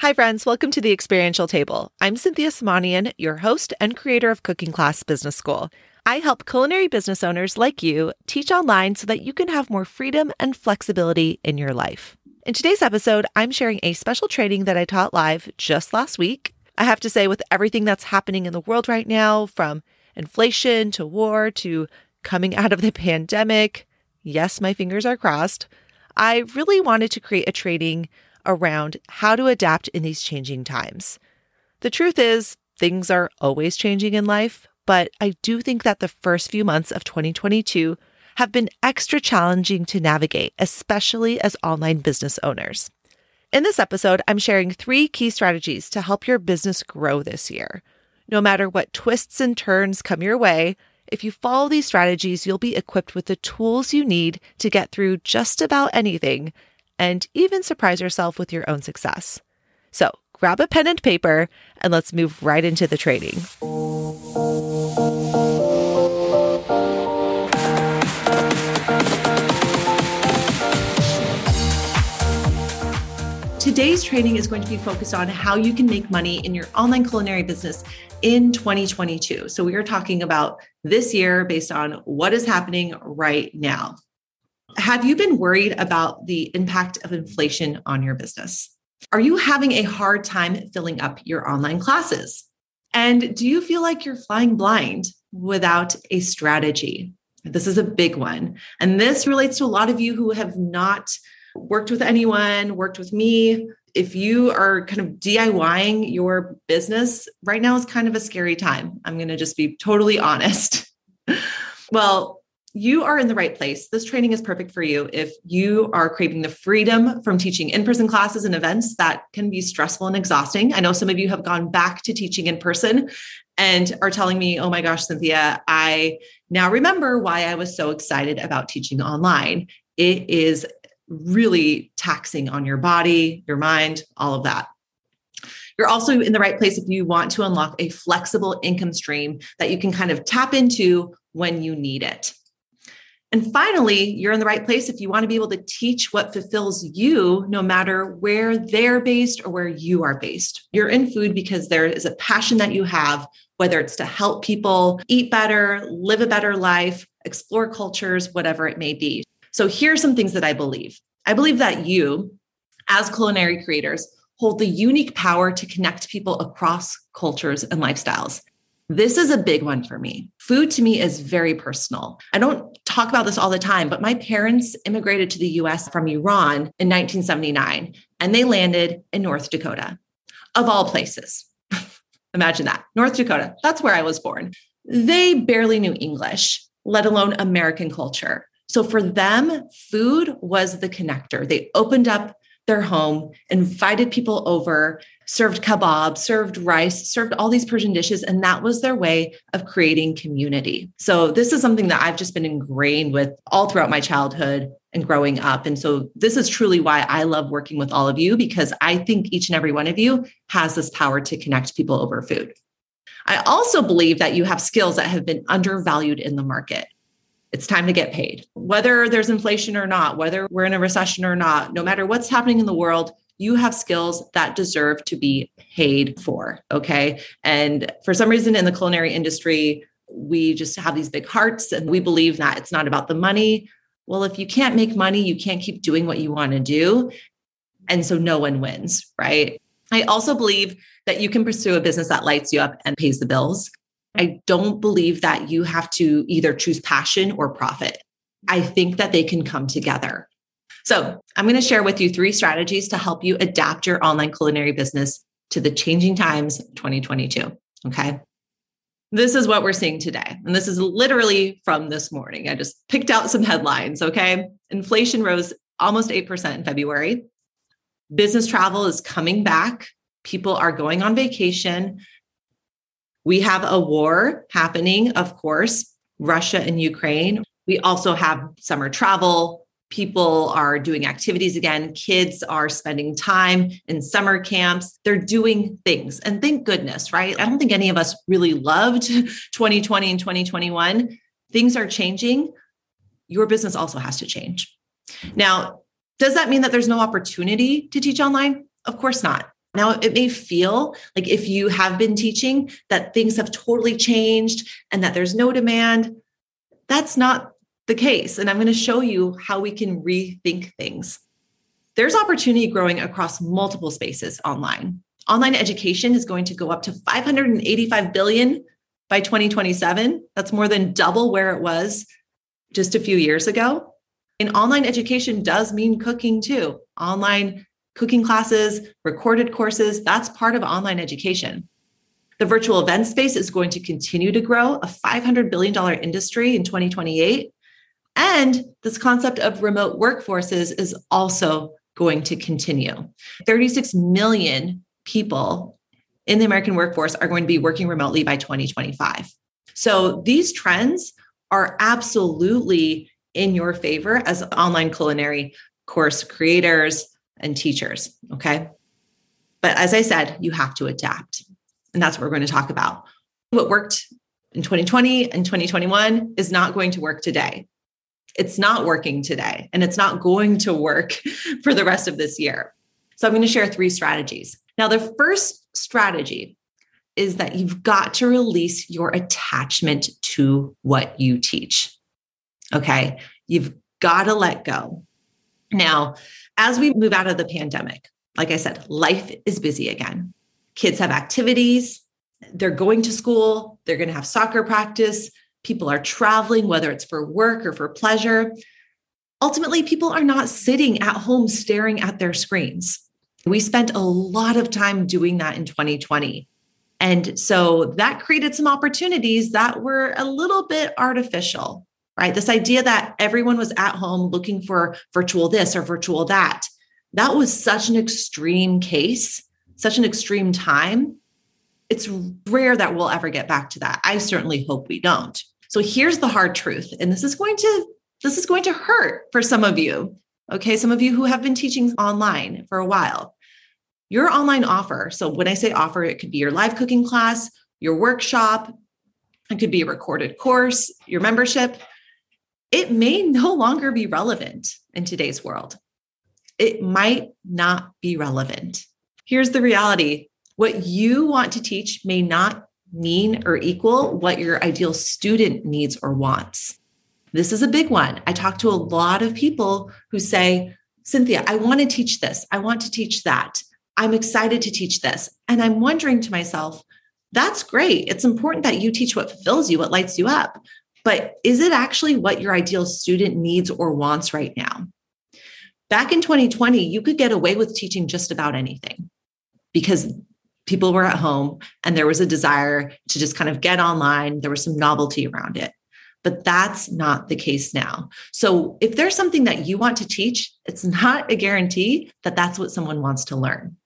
Hi, friends. Welcome to the Experiential Table. I'm Cynthia Samanian, your host and creator of Cooking Class Business School. I help culinary business owners like you teach online so that you can have more freedom and flexibility in your life. In today's episode, I'm sharing a special training that I taught live just last week. I have to say, with everything that's happening in the world right now, from inflation to war to coming out of the pandemic, yes, my fingers are crossed, I really wanted to create a training around how to adapt in these changing times. The truth is, things are always changing in life, but I do think that the first few months of 2022 have been extra challenging to navigate, especially as online business owners. In this episode, I'm sharing three key strategies to help your business grow this year. No matter what twists and turns come your way, if you follow these strategies, you'll be equipped with the tools you need to get through just about anything and even surprise yourself with your own success. So grab a pen and paper and let's move right into the training. Today's training is going to be focused on how you can make money in your online culinary business in 2022. So, we are talking about this year based on what is happening right now. Have you been worried about the impact of inflation on your business? Are you having a hard time filling up your online classes? And do you feel like you're flying blind without a strategy? This is a big one. And this relates to a lot of you who have not worked with anyone, worked with me. If you are kind of DIYing your business, right now is kind of a scary time. I'm going to just be totally honest. well, you are in the right place. This training is perfect for you if you are craving the freedom from teaching in person classes and events that can be stressful and exhausting. I know some of you have gone back to teaching in person and are telling me, oh my gosh, Cynthia, I now remember why I was so excited about teaching online. It is really taxing on your body, your mind, all of that. You're also in the right place if you want to unlock a flexible income stream that you can kind of tap into when you need it. And finally, you're in the right place if you want to be able to teach what fulfills you, no matter where they're based or where you are based. You're in food because there is a passion that you have, whether it's to help people eat better, live a better life, explore cultures, whatever it may be. So, here are some things that I believe I believe that you, as culinary creators, hold the unique power to connect people across cultures and lifestyles. This is a big one for me. Food to me is very personal. I don't talk about this all the time, but my parents immigrated to the US from Iran in 1979 and they landed in North Dakota, of all places. Imagine that. North Dakota, that's where I was born. They barely knew English, let alone American culture. So for them, food was the connector. They opened up their home, invited people over, served kebab, served rice, served all these Persian dishes. And that was their way of creating community. So, this is something that I've just been ingrained with all throughout my childhood and growing up. And so, this is truly why I love working with all of you because I think each and every one of you has this power to connect people over food. I also believe that you have skills that have been undervalued in the market. It's time to get paid. Whether there's inflation or not, whether we're in a recession or not, no matter what's happening in the world, you have skills that deserve to be paid for. Okay. And for some reason in the culinary industry, we just have these big hearts and we believe that it's not about the money. Well, if you can't make money, you can't keep doing what you want to do. And so no one wins, right? I also believe that you can pursue a business that lights you up and pays the bills. I don't believe that you have to either choose passion or profit. I think that they can come together. So, I'm going to share with you three strategies to help you adapt your online culinary business to the changing times 2022. Okay. This is what we're seeing today. And this is literally from this morning. I just picked out some headlines. Okay. Inflation rose almost 8% in February. Business travel is coming back. People are going on vacation. We have a war happening, of course, Russia and Ukraine. We also have summer travel. People are doing activities again. Kids are spending time in summer camps. They're doing things. And thank goodness, right? I don't think any of us really loved 2020 and 2021. Things are changing. Your business also has to change. Now, does that mean that there's no opportunity to teach online? Of course not. Now, it may feel like if you have been teaching that things have totally changed and that there's no demand. That's not the case. And I'm going to show you how we can rethink things. There's opportunity growing across multiple spaces online. Online education is going to go up to 585 billion by 2027. That's more than double where it was just a few years ago. And online education does mean cooking too. Online cooking classes, recorded courses, that's part of online education. The virtual event space is going to continue to grow, a $500 billion industry in 2028. And this concept of remote workforces is also going to continue. 36 million people in the American workforce are going to be working remotely by 2025. So these trends are absolutely in your favor as online culinary course creators and teachers. Okay. But as I said, you have to adapt. And that's what we're going to talk about. What worked in 2020 and 2021 is not going to work today. It's not working today, and it's not going to work for the rest of this year. So I'm going to share three strategies. Now, the first strategy is that you've got to release your attachment to what you teach. Okay. You've got to let go. Now, as we move out of the pandemic, like I said, life is busy again. Kids have activities, they're going to school, they're going to have soccer practice, people are traveling, whether it's for work or for pleasure. Ultimately, people are not sitting at home staring at their screens. We spent a lot of time doing that in 2020. And so that created some opportunities that were a little bit artificial right? This idea that everyone was at home looking for virtual this or virtual that. That was such an extreme case, such an extreme time. It's rare that we'll ever get back to that. I certainly hope we don't. So here's the hard truth, and this is going to this is going to hurt for some of you. Okay, some of you who have been teaching online for a while. Your online offer, so when I say offer, it could be your live cooking class, your workshop, it could be a recorded course, your membership it may no longer be relevant in today's world. It might not be relevant. Here's the reality what you want to teach may not mean or equal what your ideal student needs or wants. This is a big one. I talk to a lot of people who say, Cynthia, I want to teach this. I want to teach that. I'm excited to teach this. And I'm wondering to myself, that's great. It's important that you teach what fulfills you, what lights you up. But is it actually what your ideal student needs or wants right now? Back in 2020, you could get away with teaching just about anything because people were at home and there was a desire to just kind of get online. There was some novelty around it. But that's not the case now. So if there's something that you want to teach, it's not a guarantee that that's what someone wants to learn.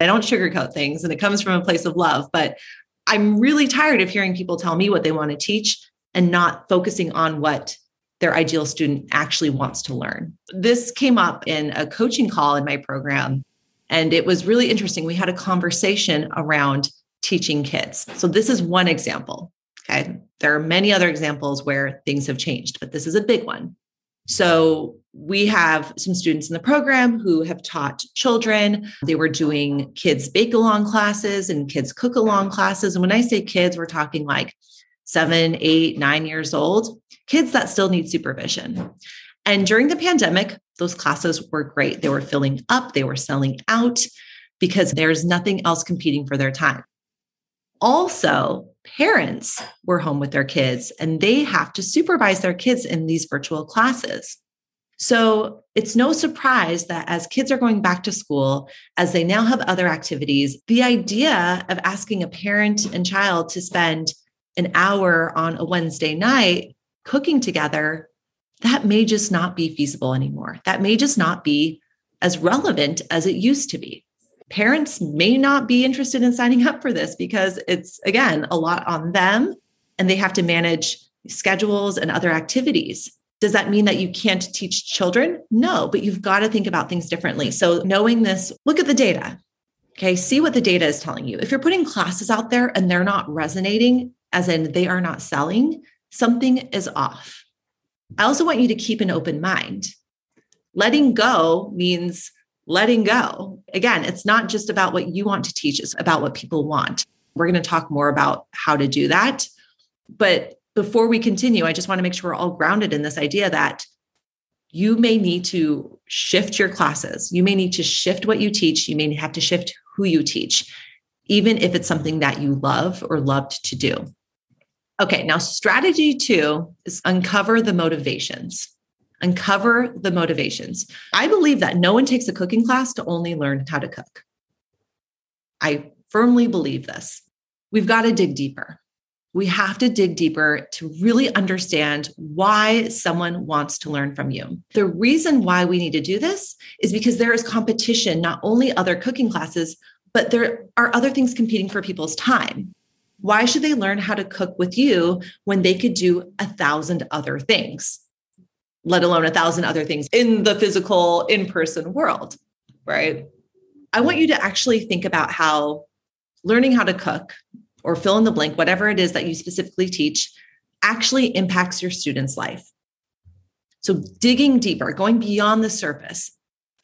I don't sugarcoat things and it comes from a place of love, but I'm really tired of hearing people tell me what they want to teach and not focusing on what their ideal student actually wants to learn. This came up in a coaching call in my program, and it was really interesting. We had a conversation around teaching kids. So, this is one example. Okay. There are many other examples where things have changed, but this is a big one. So, we have some students in the program who have taught children. They were doing kids bake along classes and kids cook along classes. And when I say kids, we're talking like seven, eight, nine years old, kids that still need supervision. And during the pandemic, those classes were great. They were filling up, they were selling out because there's nothing else competing for their time. Also, parents were home with their kids and they have to supervise their kids in these virtual classes. So it's no surprise that as kids are going back to school, as they now have other activities, the idea of asking a parent and child to spend an hour on a Wednesday night cooking together, that may just not be feasible anymore. That may just not be as relevant as it used to be. Parents may not be interested in signing up for this because it's, again, a lot on them and they have to manage schedules and other activities. Does that mean that you can't teach children? No, but you've got to think about things differently. So, knowing this, look at the data. Okay, see what the data is telling you. If you're putting classes out there and they're not resonating, as in they are not selling, something is off. I also want you to keep an open mind. Letting go means letting go. Again, it's not just about what you want to teach, it's about what people want. We're going to talk more about how to do that. But before we continue, I just want to make sure we're all grounded in this idea that you may need to shift your classes. You may need to shift what you teach. You may have to shift who you teach, even if it's something that you love or loved to do. Okay, now strategy two is uncover the motivations. Uncover the motivations. I believe that no one takes a cooking class to only learn how to cook. I firmly believe this. We've got to dig deeper. We have to dig deeper to really understand why someone wants to learn from you. The reason why we need to do this is because there is competition, not only other cooking classes, but there are other things competing for people's time. Why should they learn how to cook with you when they could do a thousand other things, let alone a thousand other things in the physical, in person world? Right. I want you to actually think about how learning how to cook or fill in the blank, whatever it is that you specifically teach, actually impacts your student's life. So, digging deeper, going beyond the surface.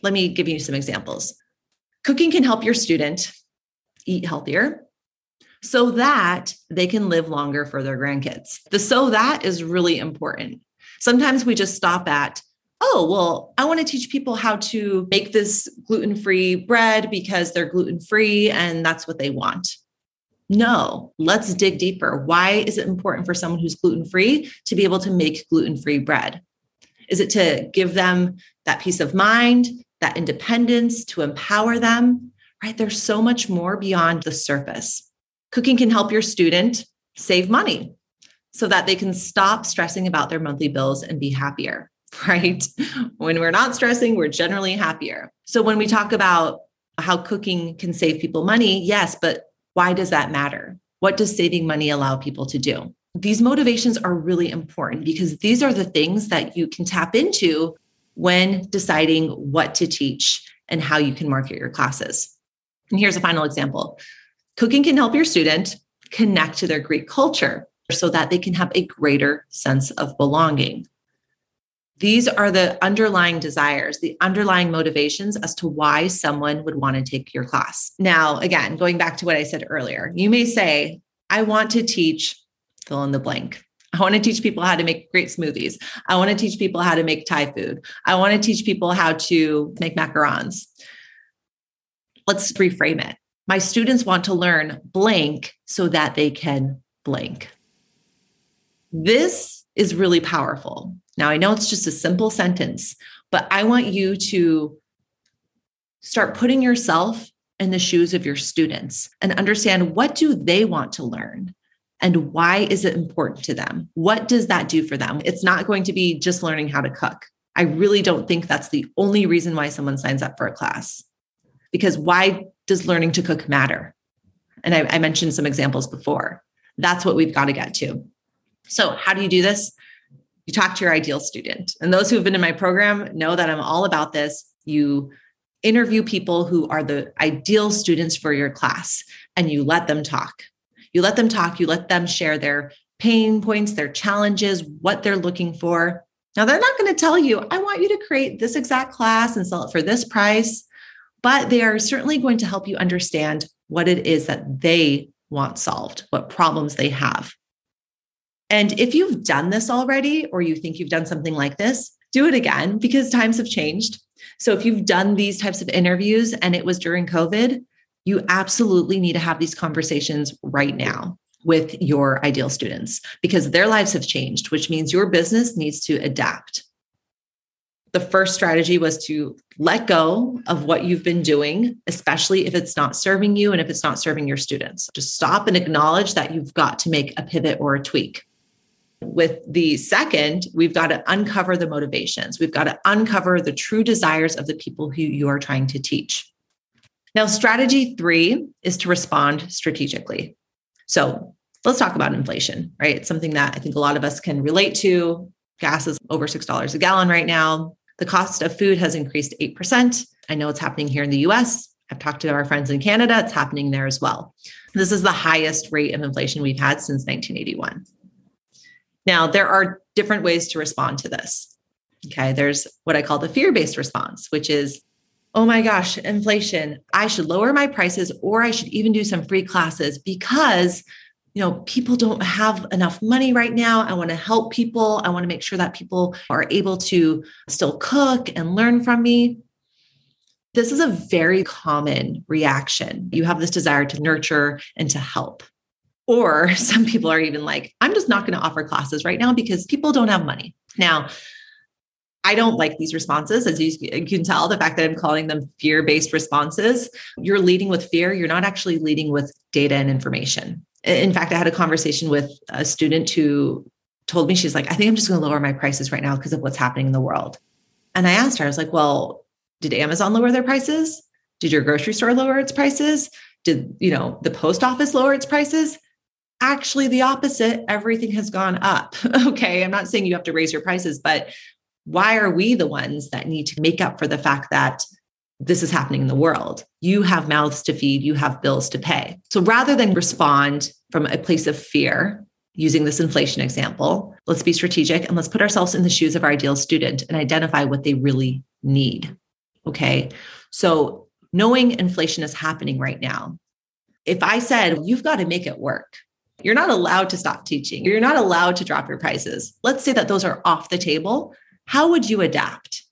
Let me give you some examples. Cooking can help your student eat healthier so that they can live longer for their grandkids. The so that is really important. Sometimes we just stop at, oh, well, I want to teach people how to make this gluten free bread because they're gluten free and that's what they want. No, let's dig deeper. Why is it important for someone who's gluten free to be able to make gluten free bread? Is it to give them that peace of mind, that independence, to empower them? Right? There's so much more beyond the surface. Cooking can help your student save money so that they can stop stressing about their monthly bills and be happier, right? When we're not stressing, we're generally happier. So when we talk about how cooking can save people money, yes, but why does that matter? What does saving money allow people to do? These motivations are really important because these are the things that you can tap into when deciding what to teach and how you can market your classes. And here's a final example cooking can help your student connect to their Greek culture so that they can have a greater sense of belonging. These are the underlying desires, the underlying motivations as to why someone would want to take your class. Now, again, going back to what I said earlier, you may say, I want to teach fill in the blank. I want to teach people how to make great smoothies. I want to teach people how to make Thai food. I want to teach people how to make macarons. Let's reframe it. My students want to learn blank so that they can blank. This is really powerful now, I know it's just a simple sentence, but I want you to start putting yourself in the shoes of your students and understand what do they want to learn and why is it important to them? What does that do for them? It's not going to be just learning how to cook. I really don't think that's the only reason why someone signs up for a class. Because why does learning to cook matter? And I, I mentioned some examples before. That's what we've got to get to. So, how do you do this? you talk to your ideal student. And those who have been in my program know that I'm all about this. You interview people who are the ideal students for your class and you let them talk. You let them talk, you let them share their pain points, their challenges, what they're looking for. Now, they're not going to tell you, I want you to create this exact class and sell it for this price, but they are certainly going to help you understand what it is that they want solved, what problems they have. And if you've done this already, or you think you've done something like this, do it again because times have changed. So if you've done these types of interviews and it was during COVID, you absolutely need to have these conversations right now with your ideal students because their lives have changed, which means your business needs to adapt. The first strategy was to let go of what you've been doing, especially if it's not serving you and if it's not serving your students. Just stop and acknowledge that you've got to make a pivot or a tweak. With the second, we've got to uncover the motivations. We've got to uncover the true desires of the people who you are trying to teach. Now, strategy three is to respond strategically. So let's talk about inflation, right? It's something that I think a lot of us can relate to. Gas is over $6 a gallon right now. The cost of food has increased 8%. I know it's happening here in the US. I've talked to our friends in Canada, it's happening there as well. This is the highest rate of inflation we've had since 1981. Now, there are different ways to respond to this. Okay, there's what I call the fear based response, which is oh my gosh, inflation. I should lower my prices or I should even do some free classes because you know, people don't have enough money right now. I want to help people. I want to make sure that people are able to still cook and learn from me. This is a very common reaction. You have this desire to nurture and to help. Or some people are even like, I'm just not going to offer classes right now because people don't have money. Now, I don't like these responses. As you can tell, the fact that I'm calling them fear based responses, you're leading with fear. You're not actually leading with data and information. In fact, I had a conversation with a student who told me, she's like, I think I'm just going to lower my prices right now because of what's happening in the world. And I asked her, I was like, well, did Amazon lower their prices? Did your grocery store lower its prices? Did, you know, the post office lower its prices? Actually, the opposite. Everything has gone up. okay. I'm not saying you have to raise your prices, but why are we the ones that need to make up for the fact that this is happening in the world? You have mouths to feed, you have bills to pay. So rather than respond from a place of fear, using this inflation example, let's be strategic and let's put ourselves in the shoes of our ideal student and identify what they really need. Okay. So knowing inflation is happening right now, if I said, you've got to make it work, you're not allowed to stop teaching, you're not allowed to drop your prices. Let's say that those are off the table. How would you adapt?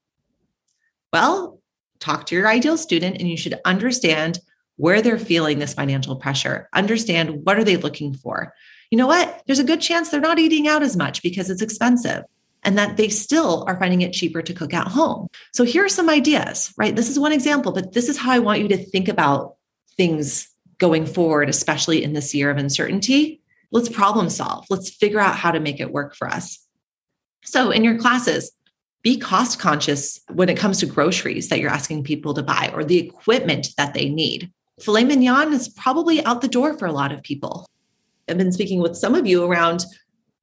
Well, talk to your ideal student and you should understand where they're feeling this financial pressure. Understand what are they looking for? You know what? There's a good chance they're not eating out as much because it's expensive and that they still are finding it cheaper to cook at home. So here are some ideas, right? This is one example, but this is how I want you to think about things going forward, especially in this year of uncertainty. Let's problem solve. Let's figure out how to make it work for us. So, in your classes, be cost conscious when it comes to groceries that you're asking people to buy or the equipment that they need. Filet mignon is probably out the door for a lot of people. I've been speaking with some of you around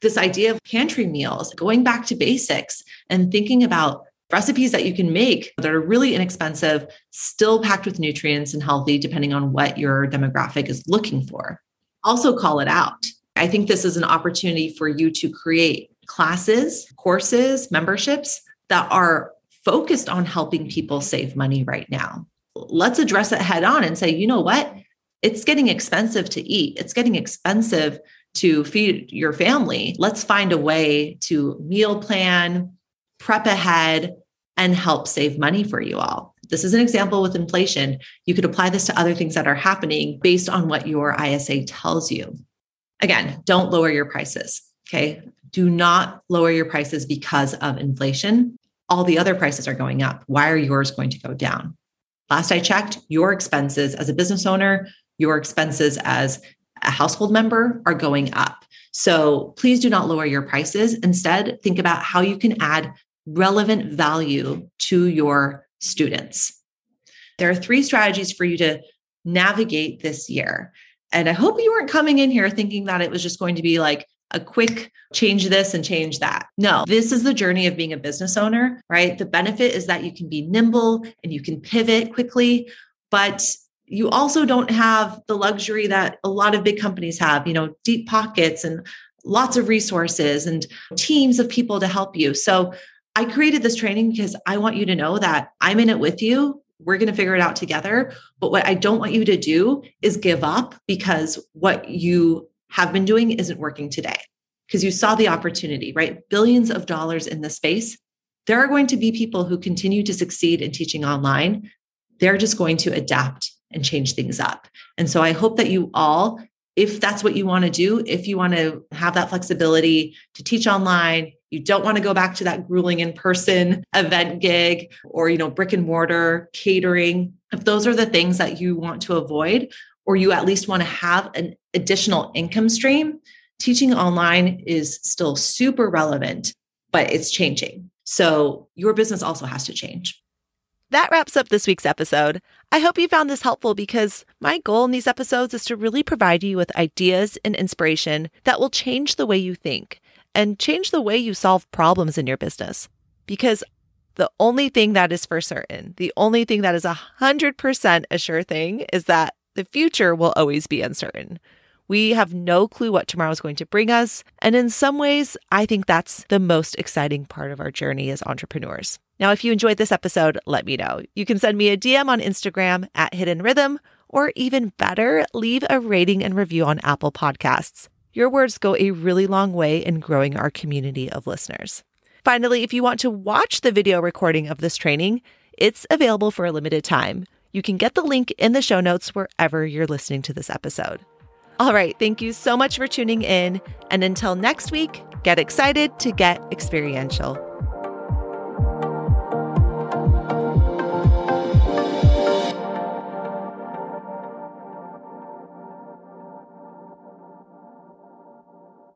this idea of pantry meals, going back to basics and thinking about recipes that you can make that are really inexpensive, still packed with nutrients and healthy, depending on what your demographic is looking for. Also, call it out. I think this is an opportunity for you to create classes, courses, memberships that are focused on helping people save money right now. Let's address it head on and say, you know what? It's getting expensive to eat. It's getting expensive to feed your family. Let's find a way to meal plan, prep ahead, and help save money for you all. This is an example with inflation. You could apply this to other things that are happening based on what your ISA tells you. Again, don't lower your prices. Okay. Do not lower your prices because of inflation. All the other prices are going up. Why are yours going to go down? Last I checked, your expenses as a business owner, your expenses as a household member are going up. So please do not lower your prices. Instead, think about how you can add relevant value to your students. There are three strategies for you to navigate this year. And I hope you weren't coming in here thinking that it was just going to be like a quick change this and change that. No, this is the journey of being a business owner, right? The benefit is that you can be nimble and you can pivot quickly, but you also don't have the luxury that a lot of big companies have, you know, deep pockets and lots of resources and teams of people to help you. So I created this training because I want you to know that I'm in it with you. We're going to figure it out together. But what I don't want you to do is give up because what you have been doing isn't working today because you saw the opportunity, right? Billions of dollars in the space. There are going to be people who continue to succeed in teaching online. They're just going to adapt and change things up. And so I hope that you all, if that's what you want to do, if you want to have that flexibility to teach online, you don't want to go back to that grueling in-person event gig or you know brick and mortar catering if those are the things that you want to avoid or you at least want to have an additional income stream, teaching online is still super relevant, but it's changing. So your business also has to change. That wraps up this week's episode. I hope you found this helpful because my goal in these episodes is to really provide you with ideas and inspiration that will change the way you think and change the way you solve problems in your business. Because the only thing that is for certain, the only thing that is 100% a sure thing is that the future will always be uncertain. We have no clue what tomorrow is going to bring us. And in some ways, I think that's the most exciting part of our journey as entrepreneurs. Now, if you enjoyed this episode, let me know. You can send me a DM on Instagram at Hidden Rhythm, or even better, leave a rating and review on Apple Podcasts. Your words go a really long way in growing our community of listeners. Finally, if you want to watch the video recording of this training, it's available for a limited time. You can get the link in the show notes wherever you're listening to this episode. All right, thank you so much for tuning in. And until next week, get excited to get experiential.